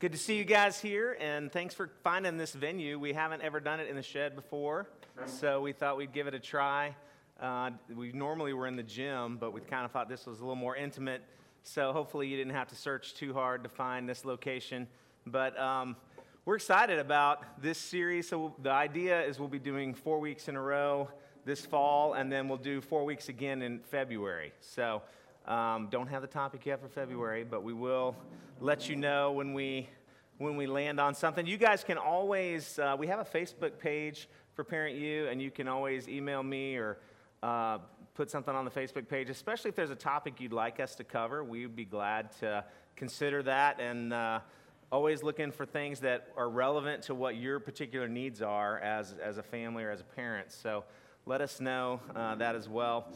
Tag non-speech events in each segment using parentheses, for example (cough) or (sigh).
Good to see you guys here, and thanks for finding this venue. We haven't ever done it in the shed before, so we thought we'd give it a try. Uh, we normally were in the gym, but we kind of thought this was a little more intimate, so hopefully you didn't have to search too hard to find this location. But um, we're excited about this series. So the idea is we'll be doing four weeks in a row this fall, and then we'll do four weeks again in February. So um, don't have the topic yet for February, but we will let you know when we when we land on something. You guys can always uh, we have a Facebook page for Parent U, and you can always email me or uh, put something on the Facebook page, especially if there's a topic you'd like us to cover. We would be glad to consider that and. Uh, always looking for things that are relevant to what your particular needs are as, as a family or as a parent. So let us know uh, that as well.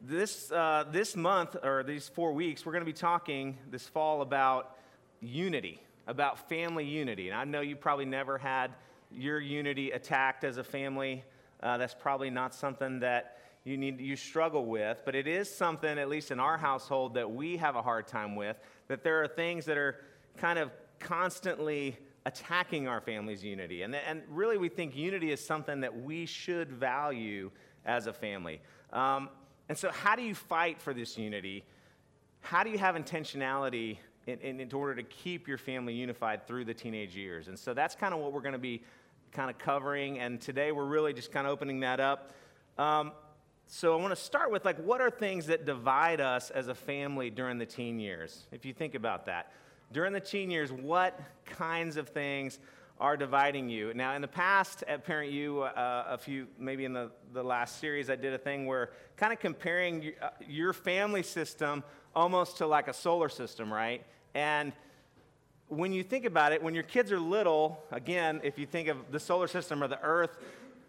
This, uh, this month, or these four weeks, we're going to be talking this fall about unity, about family unity. And I know you probably never had your unity attacked as a family. Uh, that's probably not something that you need you struggle with, but it is something, at least in our household, that we have a hard time with. That there are things that are kind of constantly attacking our family's unity. And, and really, we think unity is something that we should value as a family. Um, and so, how do you fight for this unity? How do you have intentionality in, in, in order to keep your family unified through the teenage years? And so, that's kind of what we're going to be kind of covering. And today, we're really just kind of opening that up. Um, so, I want to start with like, what are things that divide us as a family during the teen years? If you think about that during the teen years, what kinds of things are dividing you? Now, in the past at Parent U, uh, a few, maybe in the, the last series, I did a thing where kind of comparing your, uh, your family system almost to like a solar system, right? And when you think about it, when your kids are little, again, if you think of the solar system or the earth,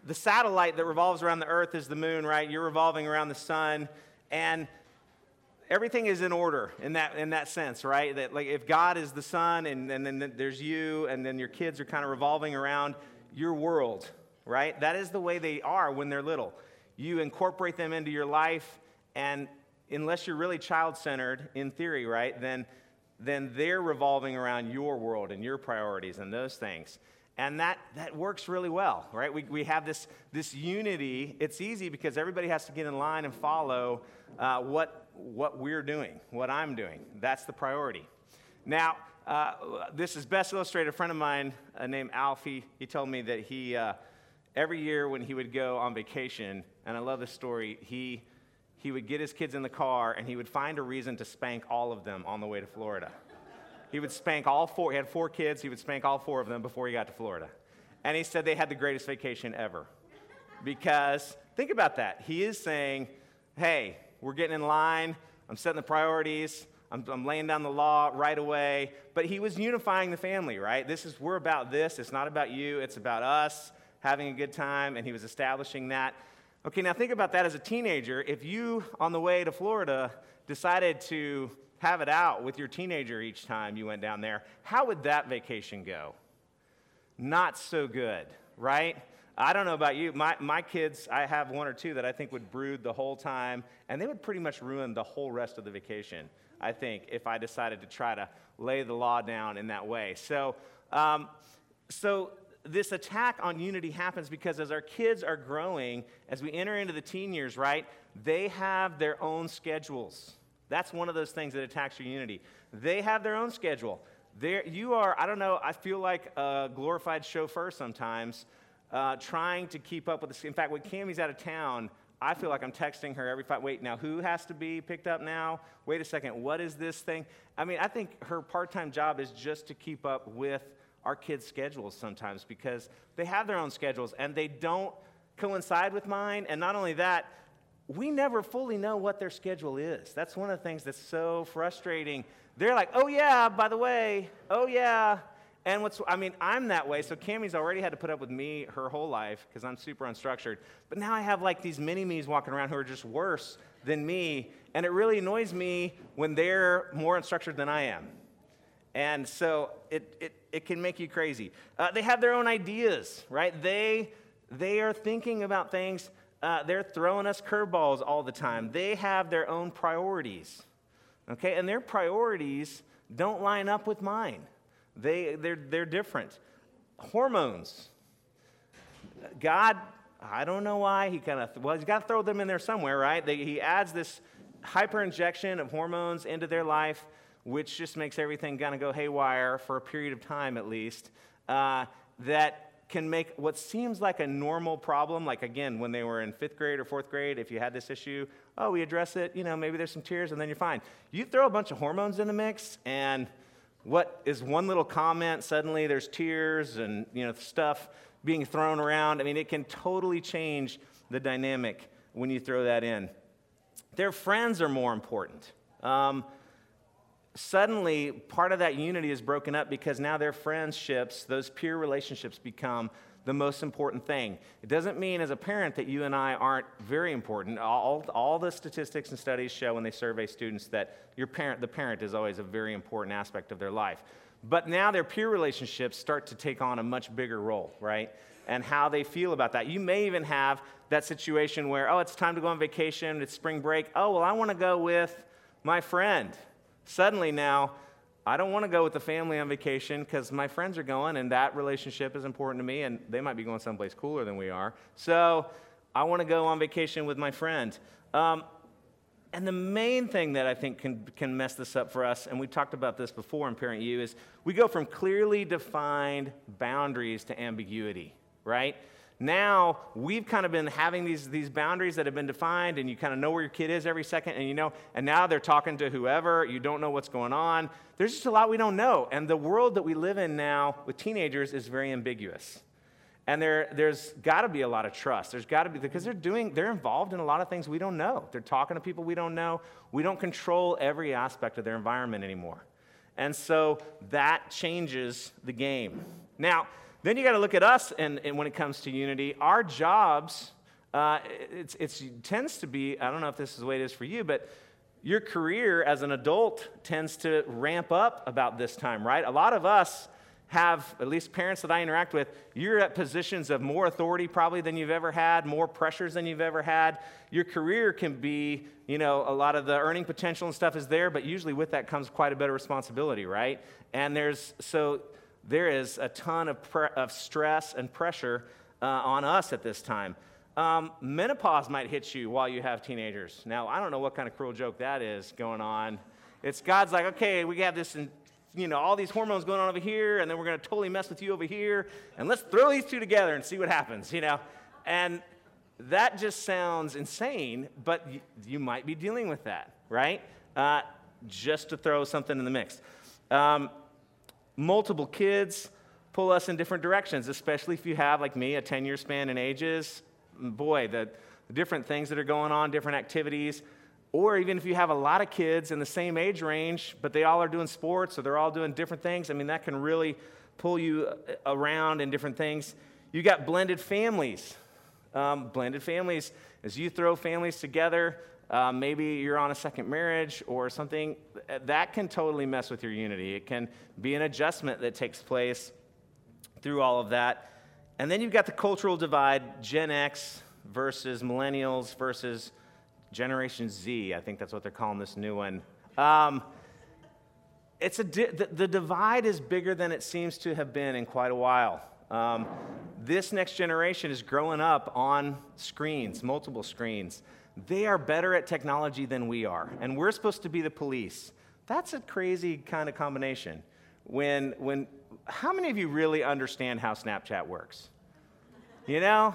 the satellite that revolves around the earth is the moon, right? You're revolving around the sun. And everything is in order in that, in that sense, right? That like if God is the sun and, and then there's you and then your kids are kind of revolving around your world, right? That is the way they are when they're little. You incorporate them into your life and unless you're really child-centered in theory, right, then, then they're revolving around your world and your priorities and those things. And that, that works really well, right? We, we have this, this unity. It's easy because everybody has to get in line and follow uh, what, what we're doing, what I'm doing. That's the priority. Now, uh, this is best illustrated. A friend of mine uh, named Alfie, he told me that he, uh, every year when he would go on vacation, and I love this story, he, he would get his kids in the car and he would find a reason to spank all of them on the way to Florida. He would spank all four, he had four kids, he would spank all four of them before he got to Florida. And he said they had the greatest vacation ever. Because, think about that. He is saying, hey, we're getting in line. I'm setting the priorities. I'm, I'm, laying down the law right away. But he was unifying the family, right? This is, we're about this. It's not about you, it's about us having a good time. And he was establishing that. Okay, now think about that as a teenager. If you, on the way to Florida, decided to have it out with your teenager each time you went down there, how would that vacation go? Not so good, right? I don't know about you. My, my kids, I have one or two that I think would brood the whole time, and they would pretty much ruin the whole rest of the vacation, I think, if I decided to try to lay the law down in that way. So, um, so this attack on unity happens because as our kids are growing, as we enter into the teen years, right, they have their own schedules. That's one of those things that attacks your unity. They have their own schedule. There, you are, I don't know, I feel like a glorified chauffeur sometimes uh, trying to keep up with this. In fact, when Cami's out of town, I feel like I'm texting her every five. Wait, now who has to be picked up now? Wait a second, what is this thing? I mean, I think her part time job is just to keep up with our kids' schedules sometimes because they have their own schedules and they don't coincide with mine. And not only that, we never fully know what their schedule is. That's one of the things that's so frustrating. They're like, oh, yeah, by the way, oh, yeah, and what's, I mean, I'm that way, so Cami's already had to put up with me her whole life because I'm super unstructured. But now I have like these mini me's walking around who are just worse than me, and it really annoys me when they're more unstructured than I am. And so it, it, it can make you crazy. Uh, they have their own ideas, right? They, they are thinking about things, uh, they're throwing us curveballs all the time. They have their own priorities, okay? And their priorities don't line up with mine. They, they're, they're different. Hormones. God, I don't know why, he kind of, well, he's got to throw them in there somewhere, right? They, he adds this hyper injection of hormones into their life, which just makes everything kind of go haywire for a period of time at least, uh, that can make what seems like a normal problem, like again, when they were in fifth grade or fourth grade, if you had this issue, oh, we address it, you know, maybe there's some tears and then you're fine. You throw a bunch of hormones in the mix, and what is one little comment, suddenly there's tears and, you know, stuff being thrown around. I mean, it can totally change the dynamic when you throw that in. Their friends are more important. Um, suddenly part of that unity is broken up because now their friendships, those peer relationships, become the most important thing. It doesn't mean as a parent that you and I aren't very important. All, all the statistics and studies show when they survey students that your parent, the parent is always a very important aspect of their life. But now their peer relationships start to take on a much bigger role, right? And how they feel about that. You may even have that situation where, oh, it's time to go on vacation, it's spring break. Oh, well, I want to go with my friend Suddenly now, I don't want to go with the family on vacation because my friends are going and that relationship is important to me and they might be going someplace cooler than we are. So I want to go on vacation with my friend. Um, and the main thing that I think can, can mess this up for us, and we talked about this before in Parent U, is we go from clearly defined boundaries to ambiguity, right? Now we've kind of been having these, these boundaries that have been defined and you kind of know where your kid is every second and you know and now they're talking to whoever you don't know what's going on. There's just a lot we don't know and the world that we live in now with teenagers is very ambiguous. And there, there's got to be a lot of trust. There's got to be because they're doing they're involved in a lot of things we don't know. They're talking to people we don't know. We don't control every aspect of their environment anymore. And so that changes the game. Now then you got to look at us, and, and, when it comes to unity, our jobs, uh, it's, it's, it tends to be, I don't know if this is the way it is for you, but your career as an adult tends to ramp up about this time, right? A lot of us have, at least parents that I interact with, you're at positions of more authority probably than you've ever had, more pressures than you've ever had. Your career can be, you know, a lot of the earning potential and stuff is there, but usually with that comes quite a bit of responsibility, right? And there's, so there is a ton of, pre- of stress and pressure uh, on us at this time. Um, menopause might hit you while you have teenagers. Now, I don't know what kind of cruel joke that is going on. It's God's like, okay, we have this, you know, all these hormones going on over here, and then we're going to totally mess with you over here, and let's throw these two together and see what happens, you know? And that just sounds insane, but y- you might be dealing with that, right? Uh, just to throw something in the mix. Um, multiple kids pull us in different directions, especially if you have, like me, a 10 year span in ages. Boy, the, different things that are going on, different activities. Or even if you have a lot of kids in the same age range, but they all are doing sports or they're all doing different things, I mean, that can really pull you uh, around in different things. You got blended families. Um, blended families, as you throw families together, uh, maybe you're on a second marriage or something, that can totally mess with your unity. It can be an adjustment that takes place through all of that. And then you've got the cultural divide Gen X versus millennials versus Generation Z. I think that's what they're calling this new one. Um, it's a di- the, the, divide is bigger than it seems to have been in quite a while. Um, this next generation is growing up on screens, multiple screens. They are better at technology than we are, and we're supposed to be the police. That's a crazy kind of combination. When, when, how many of you really understand how Snapchat works? You know?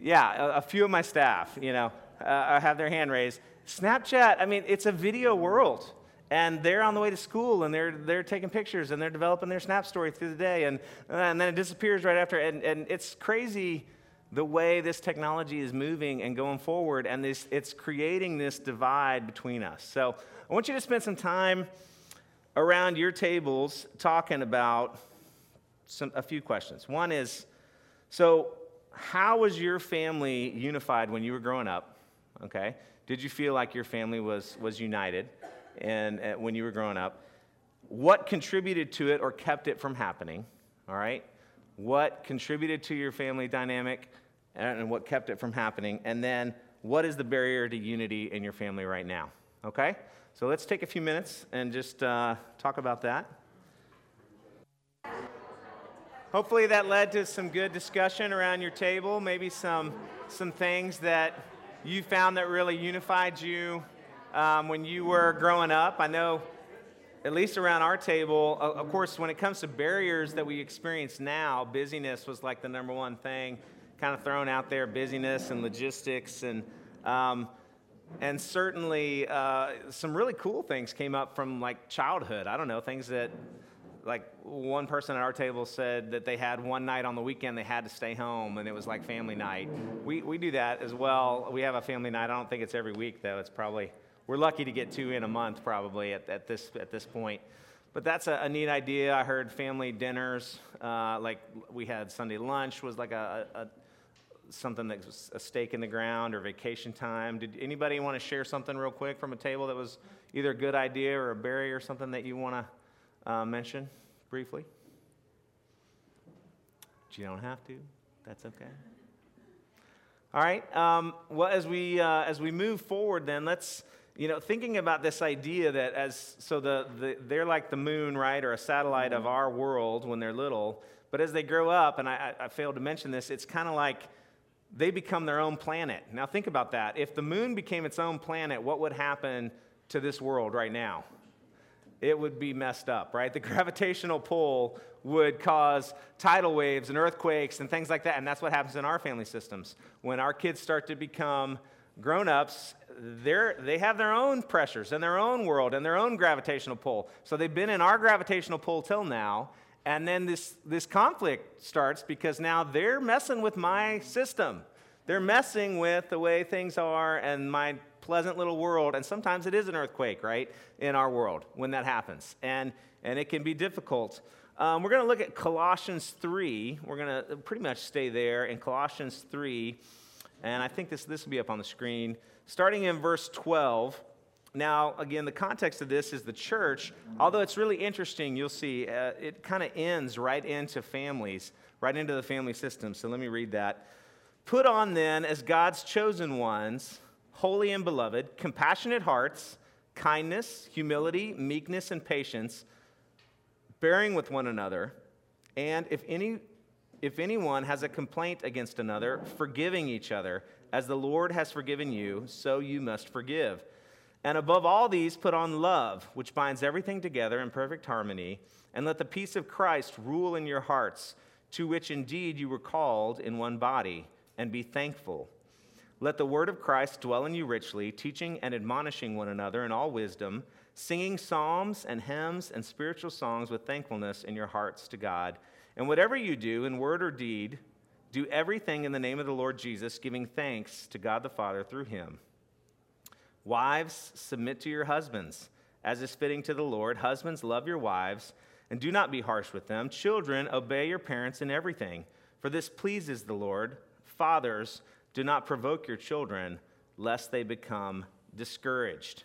Yeah, a, a few of my staff, you know, uh, have their hand raised. Snapchat, I mean, it's a video world and they're on the way to school and they're, they're taking pictures and they're developing their snap story through the day and, and then it disappears right after and, and it's crazy the way this technology is moving and going forward, and this, it's creating this divide between us. So I want you to spend some time around your tables talking about some, a few questions. One is so, how was your family unified when you were growing up? Okay. Did you feel like your family was, was united and, and when you were growing up? What contributed to it or kept it from happening? All right. What contributed to your family dynamic? and what kept it from happening, and then what is the barrier to unity in your family right now? Okay? So let's take a few minutes and just uh, talk about that. hopefully that led to some good discussion around your table, maybe some, some things that you found that really unified you um, when you were growing up. I know, at least around our table, of course, when it comes to barriers that we experience now, busyness was like the number one thing kind of thrown out there busyness and logistics and um, and certainly uh, some really cool things came up from like childhood. I don't know things that like one person at our table said that they had one night on the weekend they had to stay home and it was like family night. We, we do that as well. We have a family night. I don't think it's every week though. It's probably we're lucky to get two in a month probably at, at this at this point but that's a, a neat idea i heard family dinners uh, like we had sunday lunch was like a, a something that was a stake in the ground or vacation time. Did anybody want to share something real quick from a table that was either a good idea or a barrier or something that you want to uh, mention briefly? But You don't have to. That's okay. All right. Um, well, as we uh, as we move forward, then let's you know thinking about this idea that as so the, the they're like the moon, right, or a satellite of mm-hmm. our world when they're little. But as they grow up, and I, I failed to mention this, it's kind of like they become their own planet. Now, think about that. If the moon became its own planet, what would happen to this world right now? It would be messed up, right? The (laughs) gravitational pull would cause tidal waves and earthquakes and things like that. And that's what happens in our family systems. When our kids start to become grown ups, they have their own pressures and their own world and their own gravitational pull. So they've been in our gravitational pull till now, and then this, this conflict starts because now they're messing with my system. They're messing with the way things are and my pleasant little world. And sometimes it is an earthquake, right, in our world when that happens. And, and it can be difficult. Um, we're going to look at Colossians 3. We're going to pretty much stay there in Colossians 3. And I think this, this will be up on the screen. Starting in verse 12. Now, again, the context of this is the church. Although it's really interesting, you'll see uh, it kind of ends right into families, right into the family system. So let me read that. Put on then, as God's chosen ones, holy and beloved, compassionate hearts, kindness, humility, meekness, and patience, bearing with one another, and if any if anyone has a complaint against another, forgiving each other, as the Lord has forgiven you, so you must forgive. And above all these, put on love, which binds everything together in perfect harmony, and let the peace of Christ rule in your hearts, to which indeed you were called in one body, and be thankful. Let the word of Christ dwell in you richly, teaching and admonishing one another in all wisdom, singing psalms and hymns and spiritual songs with thankfulness in your hearts to God. And whatever you do, in word or deed, do everything in the name of the Lord Jesus, giving thanks to God the Father through him. Wives, submit to your husbands, as is fitting to the Lord. Husbands, love your wives, and do not be harsh with them. Children, obey your parents in everything, for this pleases the Lord. Fathers, do not provoke your children, lest they become discouraged.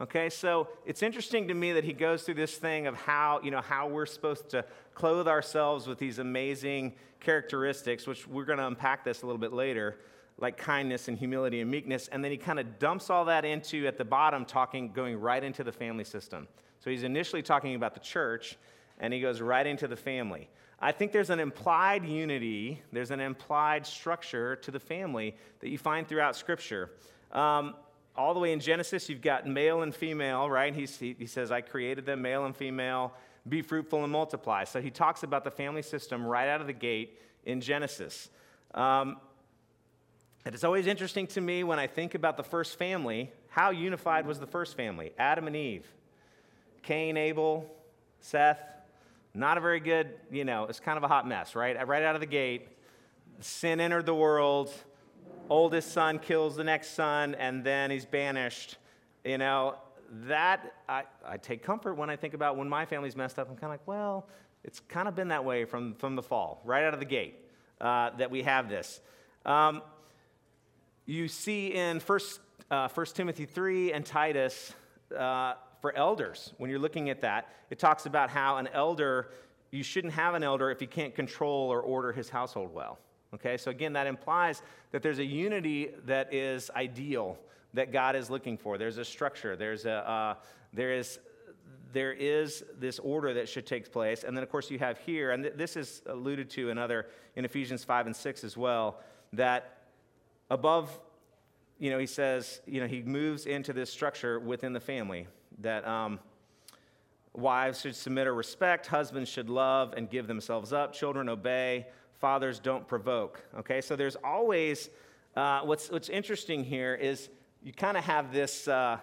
Okay, so it's interesting to me that he goes through this thing of how, you know, how we're supposed to clothe ourselves with these amazing characteristics, which we're going to unpack this a little bit later like kindness and humility and meekness. And then he kind of dumps all that into, at the bottom, talking, going right into the family system. So he's initially talking about the church, and he goes right into the family. I think there's an implied unity, there's an implied structure to the family that you find throughout Scripture. Um, all the way in Genesis, you've got male and female, right? He's, he, he says, I created them, male and female, be fruitful and multiply. So he talks about the family system right out of the gate in Genesis. Um, it's always interesting to me when I think about the first family, how unified was the first family? Adam and Eve, Cain, Abel, Seth. Not a very good, you know, it's kind of a hot mess, right? Right out of the gate, sin entered the world. Oldest son kills the next son, and then he's banished. You know, that, I, I take comfort when I think about when my family's messed up. I'm kind of like, well, it's kind of been that way from, from the fall, right out of the gate, uh, that we have this. Um, you see in 1, uh, 1 Timothy 3 and Titus uh, for elders, when you're looking at that, it talks about how an elder, you shouldn't have an elder if he can't control or order his household well. Okay, so again, that implies that there's a unity that is ideal that God is looking for. There's a structure, there's a, uh, there is there is this order that should take place. And then, of course, you have here, and th- this is alluded to in other, in Ephesians 5 and 6 as well, that above, you know, he says, you know, he moves into this structure within the family that um, wives should submit or respect, husbands should love and give themselves up, children obey, fathers don't provoke. Okay, so there's always, uh, what's, what's interesting here is you kind of have this. Uh,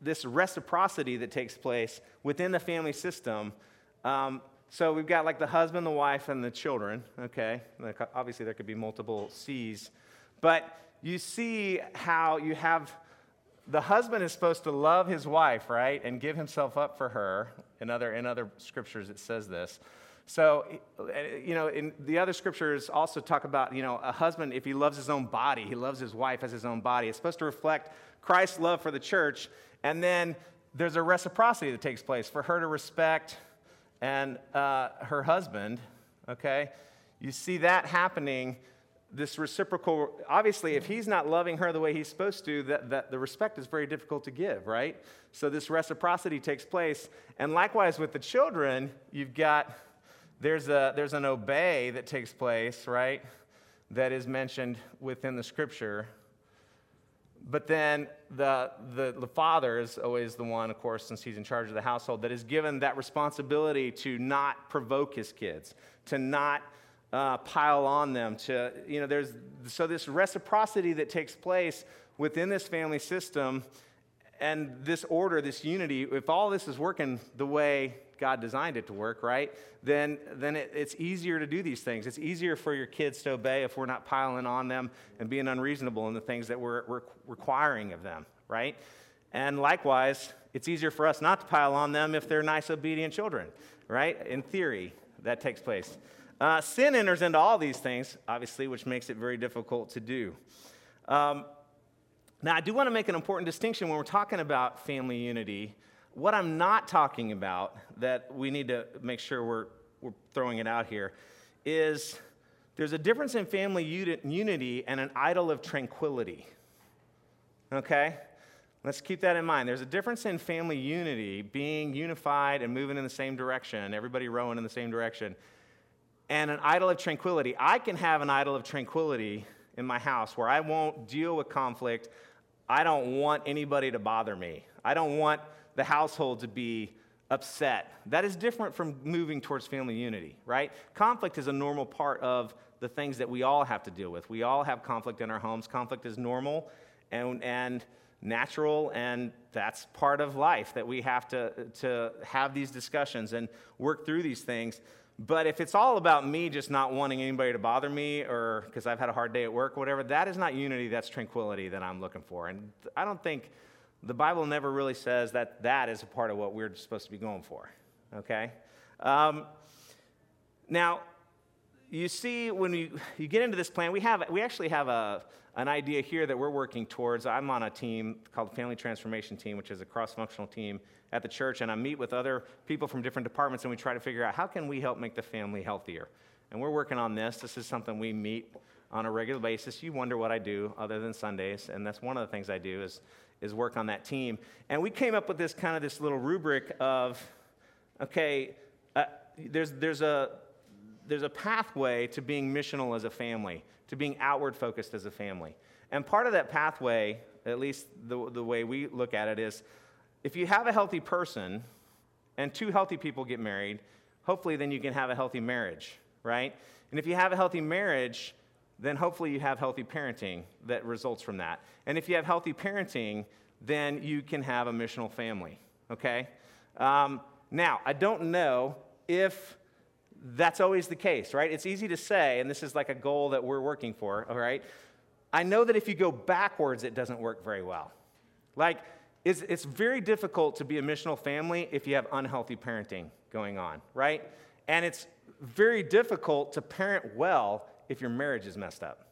this reciprocity that takes place within the family system. Um, so we've got like the husband, the wife, and the children, okay? Like obviously, there could be multiple C's. But you see how you have the husband is supposed to love his wife, right? And give himself up for her. In other, in other scriptures, it says this. So, you know, in the other scriptures also talk about, you know, a husband, if he loves his own body, he loves his wife as his own body. It's supposed to reflect Christ's love for the church and then there's a reciprocity that takes place for her to respect and uh, her husband, okay? You see that happening, this reciprocal, obviously, if he's not loving her the way he's supposed to, that, that the respect is very difficult to give, right? So this reciprocity takes place. And likewise with the children, you've got, there's, a, there's an obey that takes place, right? That is mentioned within the scripture. But then the, the, the, father is always the one, of course, since he's in charge of the household, that is given that responsibility to not provoke his kids, to not uh, pile on them. To, you know, there's, so this reciprocity that takes place within this family system and this order, this unity, if all this is working the way God designed it to work, right? Then, then it, it's easier to do these things. It's easier for your kids to obey if we're not piling on them and being unreasonable in the things that we're, requiring of them, right? And likewise, it's easier for us not to pile on them if they're nice, obedient children, right? In theory, that takes place. Uh, sin enters into all these things, obviously, which makes it very difficult to do. Um, now, I do want to make an important distinction when we're talking about family unity what I'm not talking about, that we need to make sure we're, we're throwing it out here, is there's a difference in family unity and an idol of tranquility. Okay? Let's keep that in mind. There's a difference in family unity, being unified and moving in the same direction, everybody rowing in the same direction, and an idol of tranquility. I can have an idol of tranquility in my house where I won't deal with conflict. I don't want anybody to bother me. I don't want the household to be upset. That is different from moving towards family unity, right? Conflict is a normal part of the things that we all have to deal with. We all have conflict in our homes. Conflict is normal and, and natural, and that's part of life that we have to, to have these discussions and work through these things. But if it's all about me just not wanting anybody to bother me or because I've had a hard day at work whatever, that is not unity, that's tranquility that I'm looking for. And I don't think the Bible never really says that that is a part of what we're supposed to be going for, okay? Um, now, you see, when you, you get into this plan, we, have, we actually have a, an idea here that we're working towards. I'm on a team called Family Transformation Team, which is a cross functional team at the church, and I meet with other people from different departments, and we try to figure out how can we help make the family healthier. And we're working on this. This is something we meet on a regular basis. You wonder what I do other than Sundays, and that's one of the things I do is is work on that team. And we came up with this kind of this little rubric of, okay, uh, there's, there's, a, there's a pathway to being missional as a family, to being outward focused as a family. And part of that pathway, at least the, the way we look at it, is if you have a healthy person and two healthy people get married, hopefully then you can have a healthy marriage, right? And if you have a healthy marriage, then hopefully you have healthy parenting that results from that. And if you have healthy parenting, then you can have a missional family, okay? Um, now, I don't know if that's always the case, right? It's easy to say, and this is like a goal that we're working for, all right? I know that if you go backwards, it doesn't work very well. Like, it's, it's very difficult to be a missional family if you have unhealthy parenting going on, right? And it's very difficult to parent well if your marriage is messed up,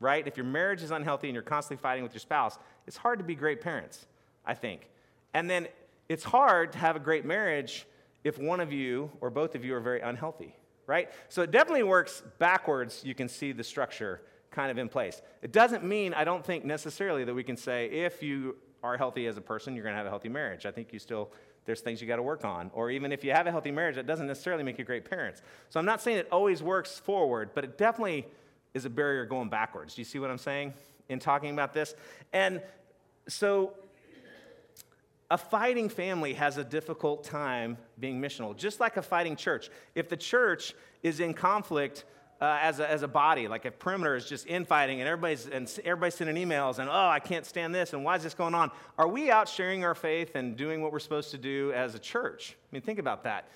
right? If your marriage is unhealthy and you're constantly fighting with your spouse, it's hard to be great parents, I think. And then it's hard to have a great marriage if one of you or both of you are very unhealthy, right? So it definitely works backwards. You can see the structure kind of in place. It doesn't mean, I don't think necessarily that we can say if you are healthy as a person, you're going to have a healthy marriage. I think you still there's things you got to work on. Or even if you have a healthy marriage, that doesn't necessarily make you great parents. So I'm not saying it always works forward, but it definitely is a barrier going backwards. Do you see what I'm saying in talking about this? And so a fighting family has a difficult time being missional, just like a fighting church. If the church is in conflict uh, as, a, as a body, like if perimeter is just infighting and everybody's, and everybody's sending emails and, oh, I can't stand this and why is this going on? Are we out sharing our faith and doing what we're supposed to do as a church? I mean, think about that.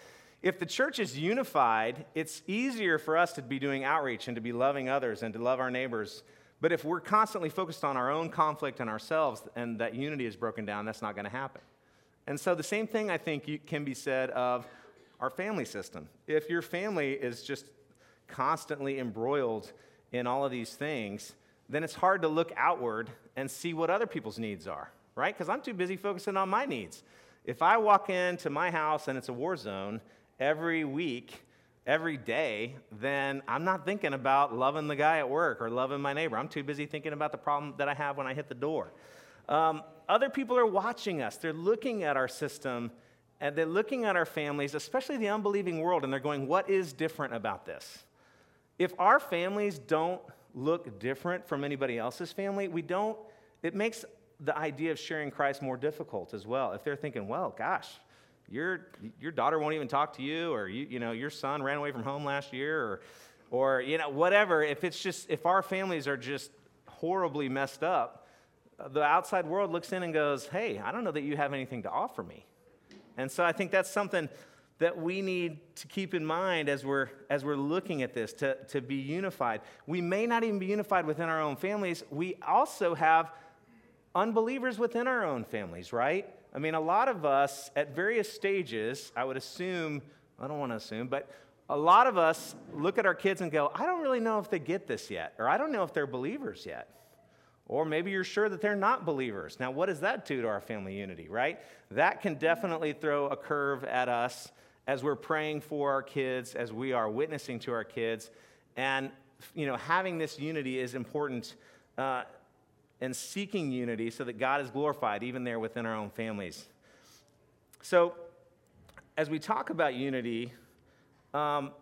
If the church is unified, it's easier for us to be doing outreach and to be loving others and to love our neighbors. But if we're constantly focused on our own conflict and ourselves and that unity is broken down, that's not going to happen. And so the same thing I think can be said of our family system. If your family is just constantly embroiled in all of these things, then it's hard to look outward and see what other people's needs are, right? Because I'm too busy focusing on my needs. If I walk into my house and it's a war zone every week, every day, then I'm not thinking about loving the guy at work or loving my neighbor. I'm too busy thinking about the problem that I have when I hit the door. Um, other people are watching us, they're looking at our system and they're looking at our families, especially the unbelieving world, and they're going, What is different about this? If our families don't look different from anybody else's family, we don't, it makes the idea of sharing Christ more difficult as well. If they're thinking, well, gosh, your, your daughter won't even talk to you, or you, you know, your son ran away from home last year, or, or you know, whatever. If it's just, if our families are just horribly messed up, the outside world looks in and goes, hey, I don't know that you have anything to offer me. And so I think that's something that we need to keep in mind as we're, as we're looking at this to, to be unified. We may not even be unified within our own families. We also have unbelievers within our own families, right? I mean, a lot of us at various stages, I would assume, I don't want to assume, but a lot of us look at our kids and go, I don't really know if they get this yet, or I don't know if they're believers yet. Or maybe you're sure that they're not believers. Now, what does that do to our family unity, right? That can definitely throw a curve at us as we're praying for our kids, as we are witnessing to our kids. And, you know, having this unity is important uh, and seeking unity so that God is glorified even there within our own families. So, as we talk about unity, um,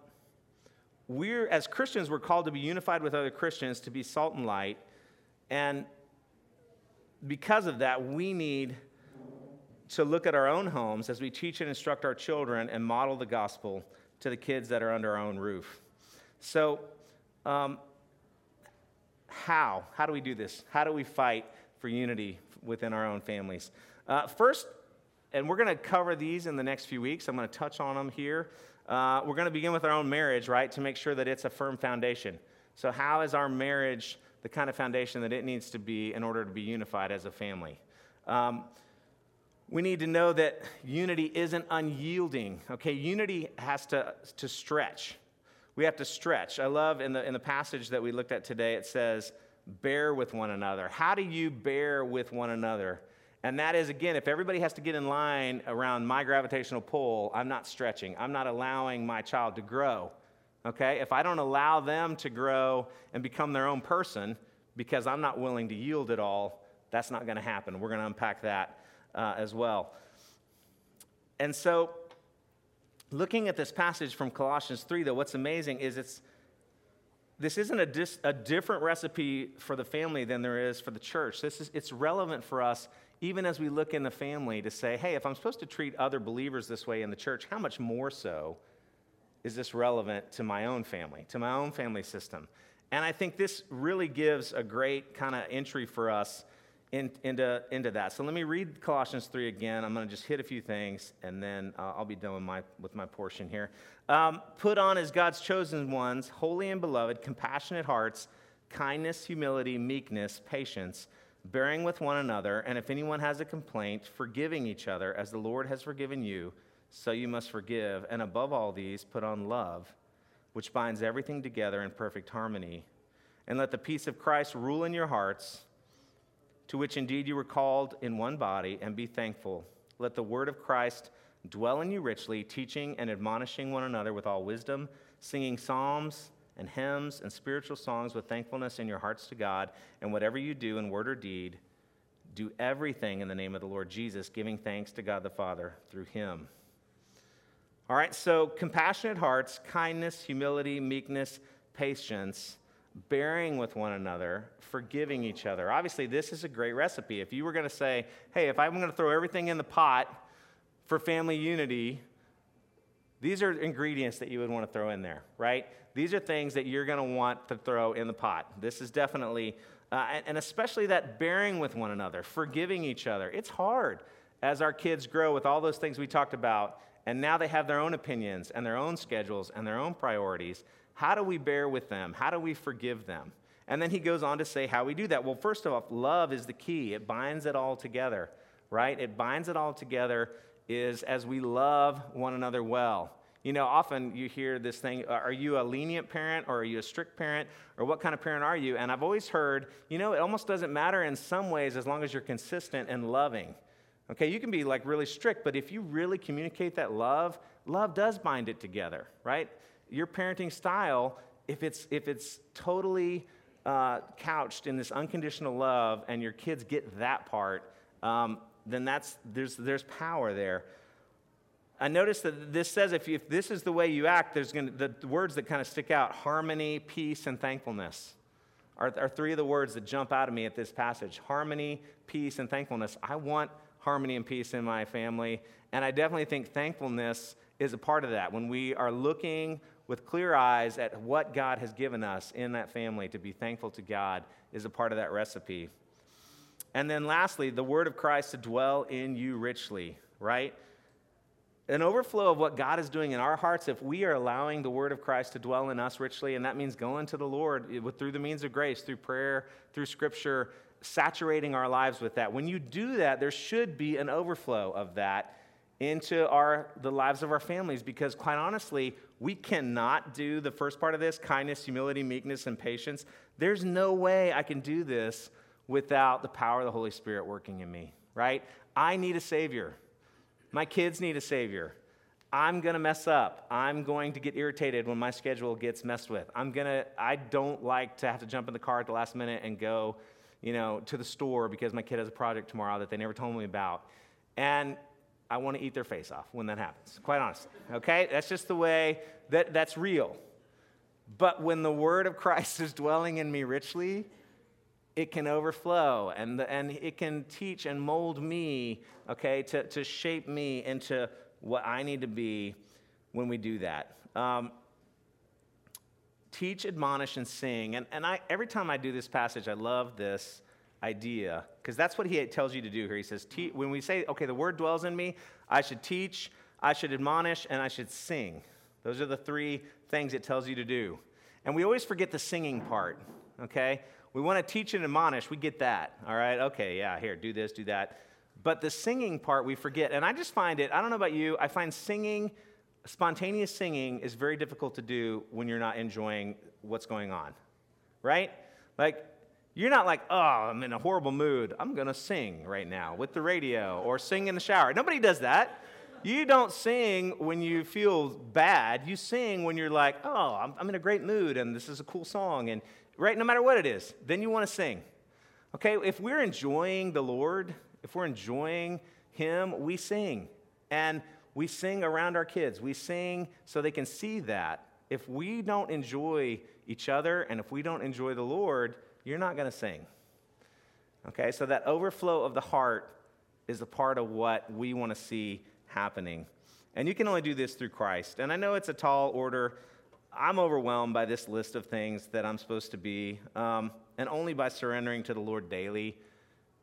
we're, as Christians, we're called to be unified with other Christians, to be salt and light. And because of that, we need to look at our own homes as we teach and instruct our children and model the gospel to the kids that are under our own roof. So, um, how? How do we do this? How do we fight for unity within our own families? Uh, first, and we're going to cover these in the next few weeks. I'm going to touch on them here. Uh, we're going to begin with our own marriage, right, to make sure that it's a firm foundation. So, how is our marriage the kind of foundation that it needs to be in order to be unified as a family? Um, we need to know that unity isn't unyielding. Okay, unity has to, to stretch. We have to stretch. I love in the, in the passage that we looked at today, it says, bear with one another. How do you bear with one another? And that is, again, if everybody has to get in line around my gravitational pull, I'm not stretching. I'm not allowing my child to grow. Okay? If I don't allow them to grow and become their own person because I'm not willing to yield it all, that's not going to happen. We're going to unpack that uh, as well. And so, looking at this passage from Colossians 3, though, what's amazing is it's this isn't a, dis, a different recipe for the family than there is for the church. This is, it's relevant for us even as we look in the family to say, hey, if I'm supposed to treat other believers this way in the church, how much more so is this relevant to my own family, to my own family system? And I think this really gives a great kind of entry for us in, into, into that. So let me read Colossians 3 again. I'm going to just hit a few things, and then uh, I'll be done with my, with my portion here. Um, Put on as God's chosen ones, holy and beloved, compassionate hearts, kindness, humility, meekness, patience, bearing with one another, and if anyone has a complaint, forgiving each other as the Lord has forgiven you, so you must forgive. And above all these, put on love, which binds everything together in perfect harmony. And let the peace of Christ rule in your hearts to which indeed you were called in one body, and be thankful. Let the word of Christ dwell in you richly, teaching and admonishing one another with all wisdom, singing psalms and hymns and spiritual songs with thankfulness in your hearts to God, and whatever you do in word or deed, Do everything in the name of the Lord Jesus, giving thanks to God the Father through him. All right, so compassionate hearts, kindness, humility, meekness, patience, bearing with one another, forgiving each other. Obviously, this is a great recipe. If you were going to say, hey, if I'm going to throw everything in the pot for family unity, these are ingredients that you would want to throw in there, right? These are things that you're going to want to throw in the pot. This is definitely, uh, and, and especially that bearing with one another, forgiving each other. It's hard as our kids grow with all those things we talked about, and now they have their own opinions and their own schedules and their own priorities. How do we bear with them? How do we forgive them? And then he goes on to say how we do that. Well, first of all, love is the key. It binds it all together, right? It binds it all together is as we love one another well. You know, often you hear this thing uh, are you a lenient parent or are you a strict parent or what kind of parent are you? And I've always heard, you know, it almost doesn't matter in some ways as long as you're consistent and loving. Okay, you can be like really strict, but if you really communicate that love, love does bind it together, right? Your parenting style, if it's, if it's totally uh, couched in this unconditional love and your kids get that part, um, then that's, there's, there's power there. I notice that this says if, you, if this is the way you act, there's going to, the words that kind of stick out harmony, peace, and thankfulness are, are three of the words that jump out at me at this passage harmony, peace, and thankfulness. I want harmony and peace in my family, and I definitely think thankfulness is a part of that. When we are looking with clear eyes at what God has given us in that family, to be thankful to God is a part of that recipe. And then lastly, the word of Christ to dwell in you richly, right? An overflow of what God is doing in our hearts if we are allowing the word of Christ to dwell in us richly, and that means going to the Lord through the means of grace, through prayer, through scripture, saturating our lives with that. When you do that, there should be an overflow of that into our the lives of our families because quite honestly, we cannot do the first part of this, kindness, humility, meekness and patience. There's no way I can do this without the power of the Holy Spirit working in me, right? I need a Savior. My kids need a Savior. I'm going to mess up. I'm going to get irritated when my schedule gets messed with. I'm going to, I don't like to have to jump in the car at the last minute and go, you know, to the store because my kid has a project tomorrow that they never told me about. And I want to eat their face off when that happens, quite honestly. Okay? That's just the way that that's real. But when the word of (laughs) Christ is dwelling in me richly, it can overflow and, and it can teach and mold me, okay, to, to shape me into what I need to be when we do that. Um, teach, admonish, and sing. And, and I, every time I do this passage, I love this idea because that's what he tells you to do here. He says, when we say, okay, the word dwells in me, I should teach, I should admonish, and I should sing. Those are the three things it tells you to do. And we always forget the singing part, okay? We want to teach and admonish. We get that. All right. Okay. Yeah. Here, do this, do that. But the singing part we forget. And I just find it, I don't know about you, I find singing, spontaneous singing is very difficult to do when you're not enjoying what's going on. Right? Like, you're not like, oh, I'm in a horrible mood. I'm going to sing right now with the radio or sing in the shower. Nobody does that. You don't sing when you feel bad. You sing when you're like, oh, I'm, I'm in a great mood and this is a cool song. And right? No matter what it is, then you want to sing. Okay, if we're enjoying the Lord, if we're enjoying Him, we sing. And we sing around our kids. We sing so they can see that. If we don't enjoy each other and if we don't enjoy the Lord, you're not going to sing. Okay, so that overflow of the heart is a part of what we want to see happening. And you can only do this through Christ. And I know it's a tall order. I'm overwhelmed by this list of things that I'm supposed to be, um, and only by surrendering to the Lord daily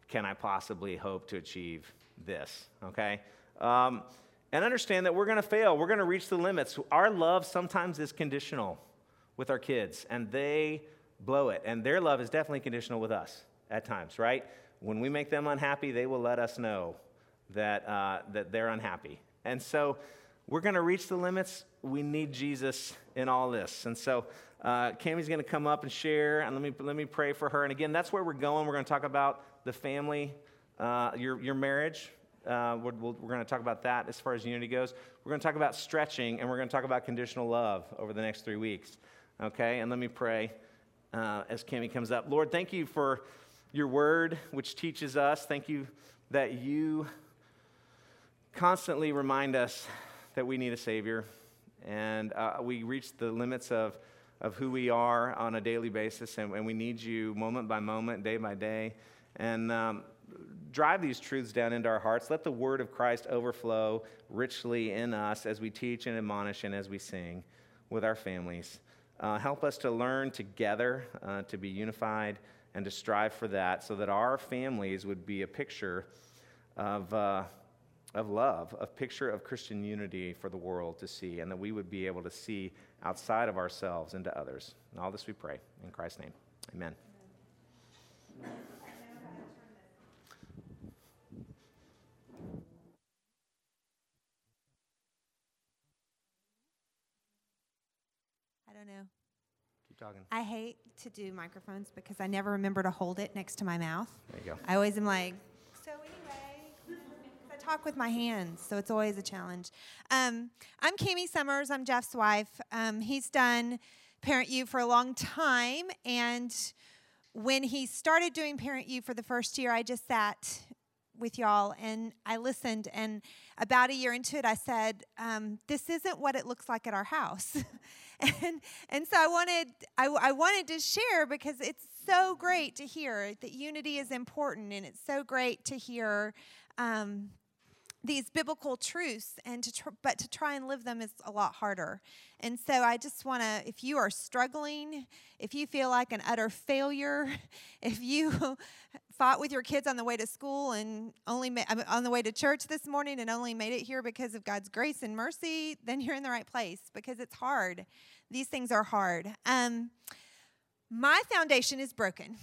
can I possibly hope to achieve this, okay? Um, and understand that we're to fail. We're to reach the limits. Our love sometimes is conditional with our kids, and they blow it. And their love is definitely conditional with us at times, right? When we make them unhappy, they will let us know that, uh, that they're unhappy. And so we're going to reach the limits. We need Jesus in all this. And so uh, going to come up and share, and let me, let me pray for her. And again, that's where we're going. We're going to talk about the family, uh, your, your marriage. Uh, we're, we are going to talk about that as far as unity goes. We're going to talk about stretching, and we're going to talk about conditional love over the next three weeks. Okay? And let me pray uh, as Cami comes up. Lord, thank you for your word, which teaches us. Thank you that you constantly remind us that we need a Savior. And uh, we reach the limits of, of who we are on a daily basis, and, and we need you moment by moment, day by day. And um, drive these truths down into our hearts. Let the word of Christ overflow richly in us as we teach and admonish and as we sing with our families. Uh, help us to learn together, uh, to be unified, and to strive for that so that our families would be a picture of, uh, of love, a picture of Christian unity for the world to see, and that we would be able to see outside of ourselves into others. And all this we pray. In Christ's name, amen. I Keep talking. I hate to do microphones because I never remember to hold it next to my mouth. There you go. I always am like, so anyway, I talk with my hands, so it's always a challenge. Um, I'm Cami Summers. I'm Jeff's wife. Um, he's done Parent U for a long time, and when he started doing Parent U for the first year, I just sat with y'all and I listened. And about a year into it, I said, um, "This isn't what it looks like at our house." (laughs) (laughs) and and so I wanted I, I wanted to share because it's so great to hear that unity is important, and it's so great to hear. Um, these biblical truths and to tr- but to try and live them is a lot harder and so i just want to if you are struggling if you feel like an utter failure (laughs) if you (laughs) fought with your kids on the way to school and only ma- on the way to church this morning and only made it here because of god's grace and mercy then you're in the right place because it's hard these things are hard um, my foundation is broken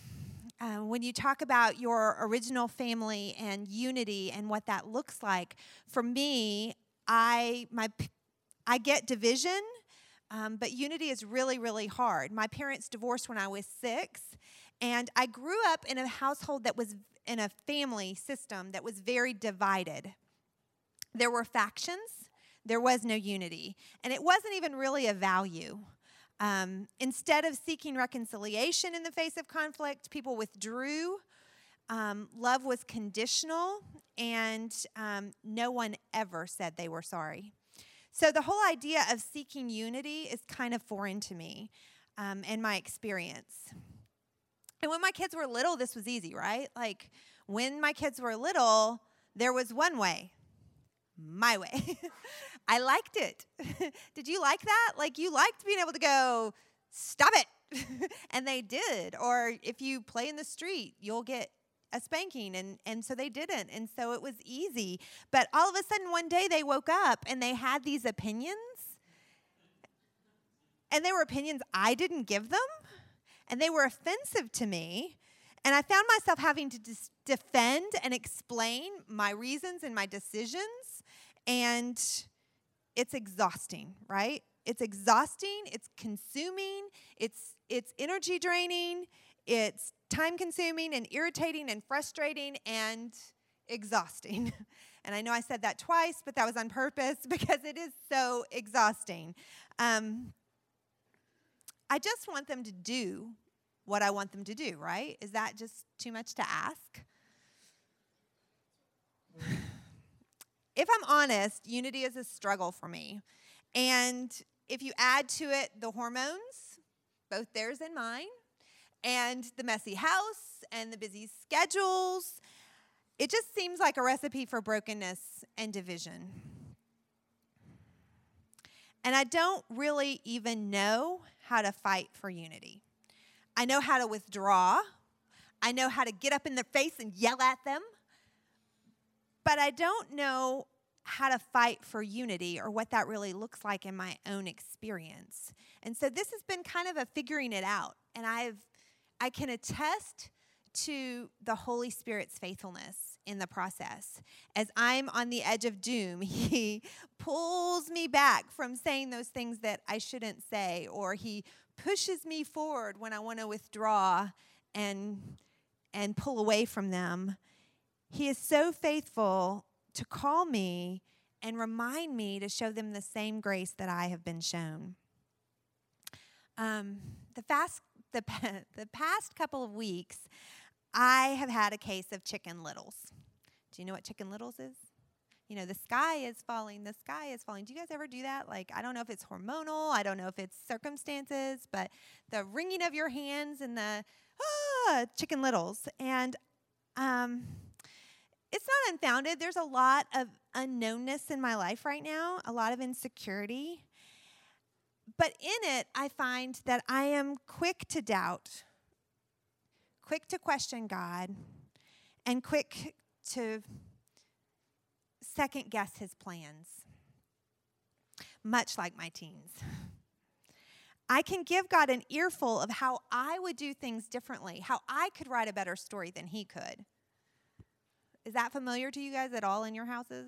uh, when you talk about your original family and unity and what that looks like, for me, I my I get division, um, but unity is really really hard. My parents divorced when I was six, and I grew up in a household that was in a family system that was very divided. There were factions. There was no unity, and it wasn't even really a value. Um, instead of seeking reconciliation in the face of conflict, people withdrew. Um, love was conditional, and um, no one ever said they were sorry. So the whole idea of seeking unity is kind of foreign to me um, in my experience. And when my kids were little, this was easy, right? Like when my kids were little, there was one way, my way. (laughs) I liked it. (laughs) did you like that? Like you liked being able to go, stop it. (laughs) and they did. Or if you play in the street, you'll get a spanking and and so they didn't and so it was easy but all of a sudden one day they woke up and they had these opinions and they were opinions I didn't give them and they were offensive to me and I found myself having to dis- defend and explain my reasons and my decisions and it's exhausting, right? It's exhausting, it's consuming, it's it's energy draining, it's time consuming and irritating and frustrating and exhausting. (laughs) And I know I said that twice, but that was on purpose (laughs) because it is so exhausting. Um, I just want them to do what I want them to do, right? Is that just too much to ask? If I'm honest, unity is a struggle for me. And if you add to it the hormones, both theirs and mine, and the messy house and the busy schedules, it just seems like a recipe for brokenness and division. And I don't really even know how to fight for unity. I know how to withdraw. I know how to get up in their face and yell at them but I don't know how to fight for unity or what that really looks like in my own experience. And so this has been kind of a figuring it out. And I've I can attest to the Holy Spirit's faithfulness in the process. As I'm on the edge of doom, (laughs) he pulls me back from saying those things that I shouldn't say or he pushes me forward when I want to withdraw and and pull away from them. He is so faithful to call me and remind me to show them the same grace that I have been shown. Um, the, fast, the, (laughs) the past couple of weeks, I have had a case of chicken littles. Do you know what chicken littles is? You know, the sky is falling, the sky is falling. Do you guys ever do that? Like, I don't know if it's hormonal, I don't know if it's circumstances, but the wringing of your hands and the ah, chicken littles. And um, it's not unfounded. There's a lot of unknownness in my life right now, a lot of insecurity. But in it, I find that I am quick to doubt, quick to question God, and quick to second guess his plans, much like my teens. I can give God an earful of how I would do things differently, how I could write a better story than he could. Is that familiar to you guys at all in your houses?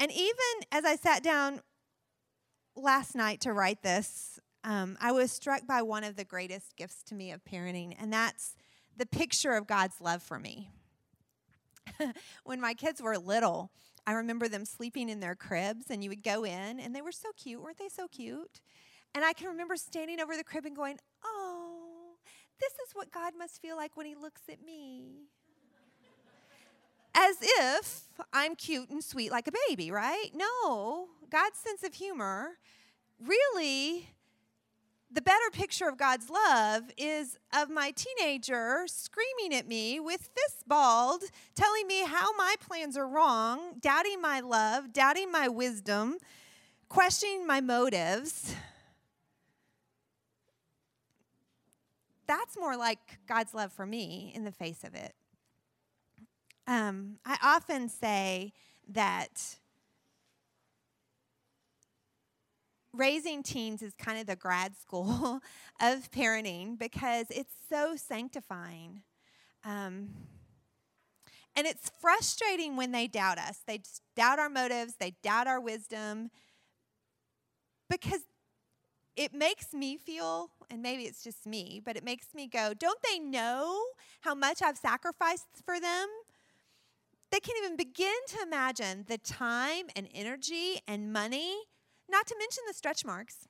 And even as I sat down last night to write this, um, I was struck by one of the greatest gifts to me of parenting, and that's the picture of God's love for me. (laughs) when my kids were little, I remember them sleeping in their cribs, and you would go in, and they were so cute. Weren't they so cute? And I can remember standing over the crib and going, Oh, this is what God must feel like when He looks at me. As if I'm cute and sweet like a baby, right? No, God's sense of humor really the better picture of God's love is of my teenager screaming at me with fists balled, telling me how my plans are wrong, doubting my love, doubting my wisdom, questioning my motives. That's more like God's love for me in the face of it. Um, I often say that raising teens is kind of the grad (laughs) school of parenting because it's so sanctifying. Um, and it's frustrating when they doubt us. They doubt our motives, they doubt our wisdom, because it makes me feel, and maybe it's just me, but it makes me go, don't they know how much I've sacrificed for them? They can't even begin to imagine the time and energy and money not to mention the stretch marks.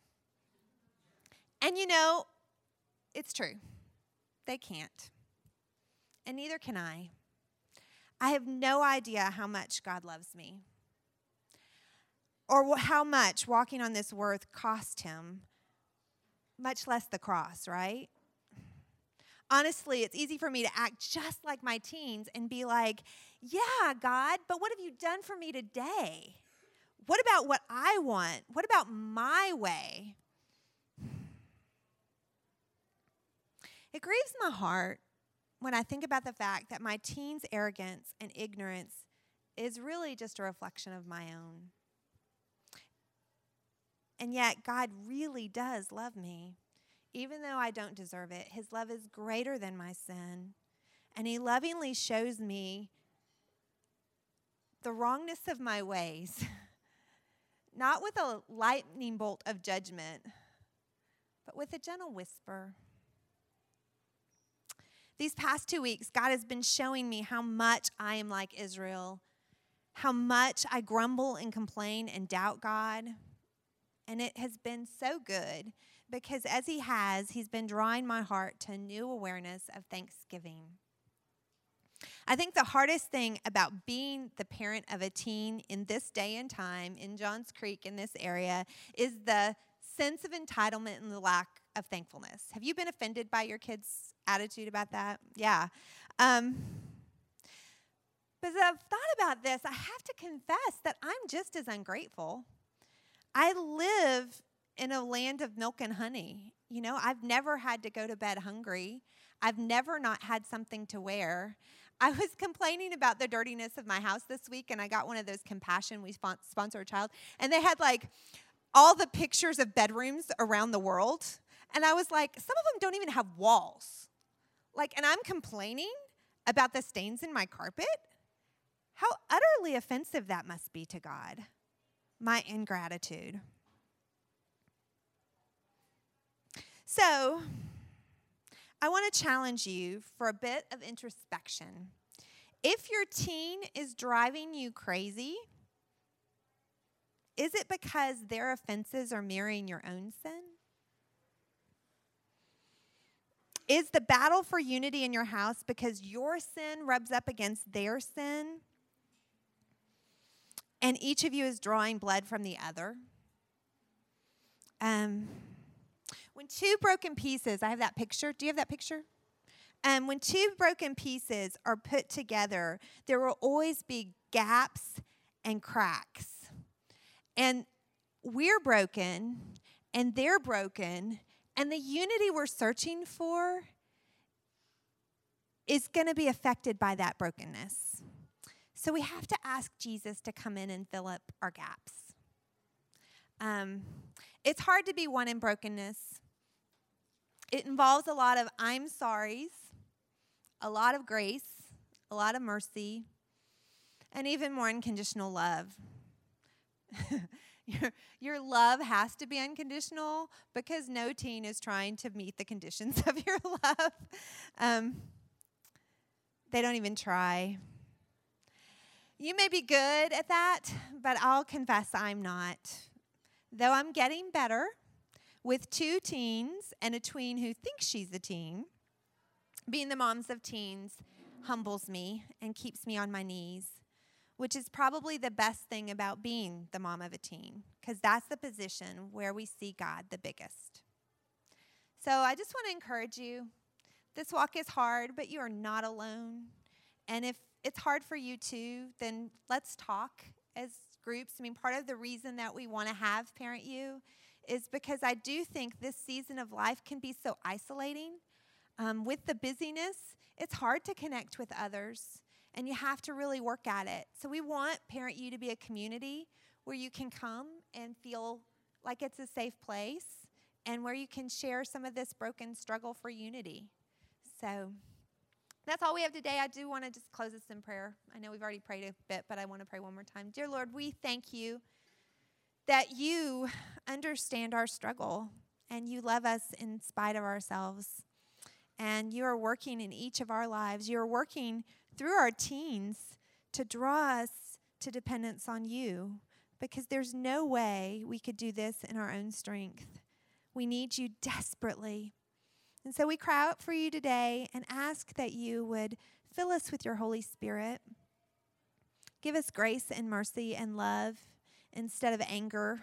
And you know, it's true. They can't. And neither can I. I have no idea how much God loves me or how much walking on this earth cost him, much less the cross, right? Honestly, it's easy for me to act just like my teens and be like, yeah, God, but what have you done for me today? What about what I want? What about my way? It grieves my heart when I think about the fact that my teens' arrogance and ignorance is really just a reflection of my own. And yet, God really does love me. Even though I don't deserve it, His love is greater than my sin. And He lovingly shows me the wrongness of my ways. (laughs) not with a lightning bolt of judgment, but with a gentle whisper. These past two weeks, God has been showing me how much I am like Israel, how much I grumble and complain and doubt God. And it has been so good because as He has, He's been drawing my heart to a new awareness of thanksgiving. I think the hardest thing about being the parent of a teen in this day and time in Johns Creek in this area is the sense of entitlement and the lack of thankfulness. Have you been offended by your kids' attitude about that? Yeah. Um, but as I've thought about this, I have to confess that I'm just as ungrateful. I live in a land of milk and honey. You know, I've never had to go to bed hungry. I've never not had something to wear. I was complaining about the dirtiness of my house this week, and I got one of those compassion. We sponsor a child, and they had like all the pictures of bedrooms around the world. And I was like, some of them don't even have walls. Like, and I'm complaining about the stains in my carpet. How utterly offensive that must be to God. My ingratitude. So, I want to challenge you for a bit of introspection. If your teen is driving you crazy, is it because their offenses are mirroring your own sin? Is the battle for unity in your house because your sin rubs up against their sin? And each of you is drawing blood from the other? Um, when two broken pieces, I have that picture. Do you have that picture? Um, when two broken pieces are put together, there will always be gaps and cracks. And we're broken, and they're broken, and the unity we're searching for is going to be affected by that brokenness. So we have to ask Jesus to come in and fill up our gaps. Um, it's hard to be one in brokenness. It involves a lot of I'm sorry's, a lot of grace, a lot of mercy, and even more unconditional love. (laughs) your, your love has to be unconditional because no teen is trying to meet the conditions (laughs) of your love. Um, they don't even try. You may be good at that, but I'll confess I'm not. Though I'm getting better with two teens and a tween who thinks she's a teen, being the moms of teens humbles me and keeps me on my knees which is probably the best thing about being the mom of a teen, because that's the position where we see God the biggest. So I just want to encourage you. This walk is hard, but you are not alone. And if it's hard for you too, then let's talk as groups. I mean, part of the reason that we want to have Parent U is because I do think this season of life can be so isolating. Um, with the busyness, it's hard to connect with others and you have to really work at it. So we want Parent U to be a community where you can come and feel like it's a safe place and where you can share some of this broken struggle for unity. So that's all we have today. I do want to just close this in prayer. I know we've already prayed a bit, but I want to pray one more time. Dear Lord, we thank you that you understand our struggle and you love us in spite of ourselves. And you are working in each of our lives. You are working through our teens to draw us to dependence on you because there's no way we could do this in our own strength. We need you desperately. And so we cry out for you today and ask that you would fill us with your Holy Spirit. Give us grace and mercy and love instead of anger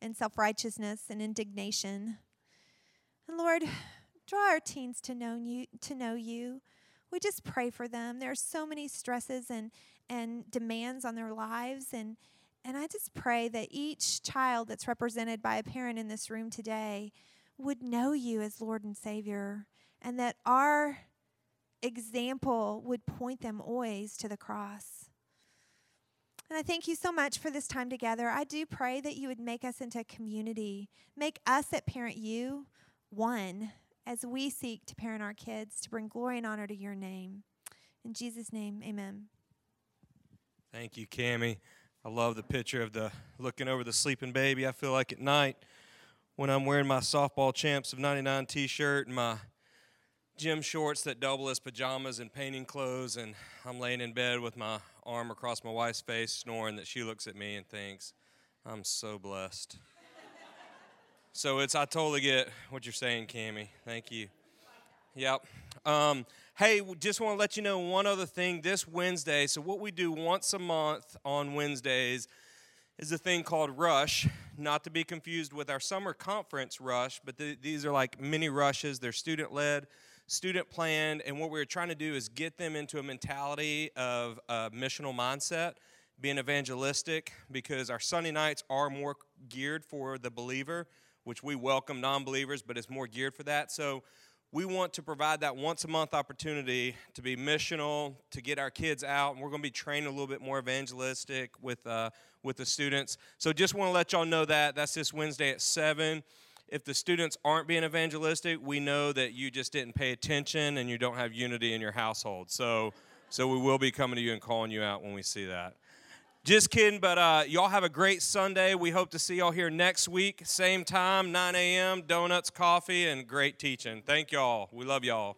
and self righteousness and indignation. And Lord, draw our teens to know you, to know you we just pray for them. There are so many stresses and, and demands on their lives. And, and I just pray that each child that's represented by a parent in this room today would know you as Lord and Savior, and that our example would point them always to the cross. And I thank you so much for this time together. I do pray that you would make us into a community, make us at Parent U one as we seek to parent our kids to bring glory and honor to your name. In Jesus' name, amen. Thank you, Cami. I love the picture of the looking over the sleeping baby. I feel like at night when I'm wearing my softball champs of 99 t-shirt and my gym shorts that double as pajamas and painting clothes and I'm laying in bed with my arm across my wife's face snoring that she looks at me and thinks, I'm so blessed. (laughs) So it's I totally get what you're saying, Cami. Thank you. Yep. Um, hey, just want to let you know one other thing. This Wednesday, so what we do once a month on Wednesdays is a thing called Rush, not to be confused with our summer conference Rush, but the, these are like mini rushes. They're student led, student planned, and what we're trying to do is get them into a mentality of a missional mindset, being evangelistic, because our Sunday nights are more geared for the believer which we welcome non believers, but it's more geared for that. So we want to provide that once a month opportunity to be missional, to get our kids out, and we're going to be training a little bit more evangelistic with, uh, with the students. So just want to let y'all know that. That's this Wednesday at 7. If the students aren't being evangelistic, we know that you just didn't pay attention and you don't have unity in your household. So, so we will be coming to you and calling you out when we see that. Just kidding, but uh, y'all have a great Sunday. We hope to see y'all here next week, same time, 9 a.m., donuts, coffee, and great teaching. Thank y'all. We love y'all.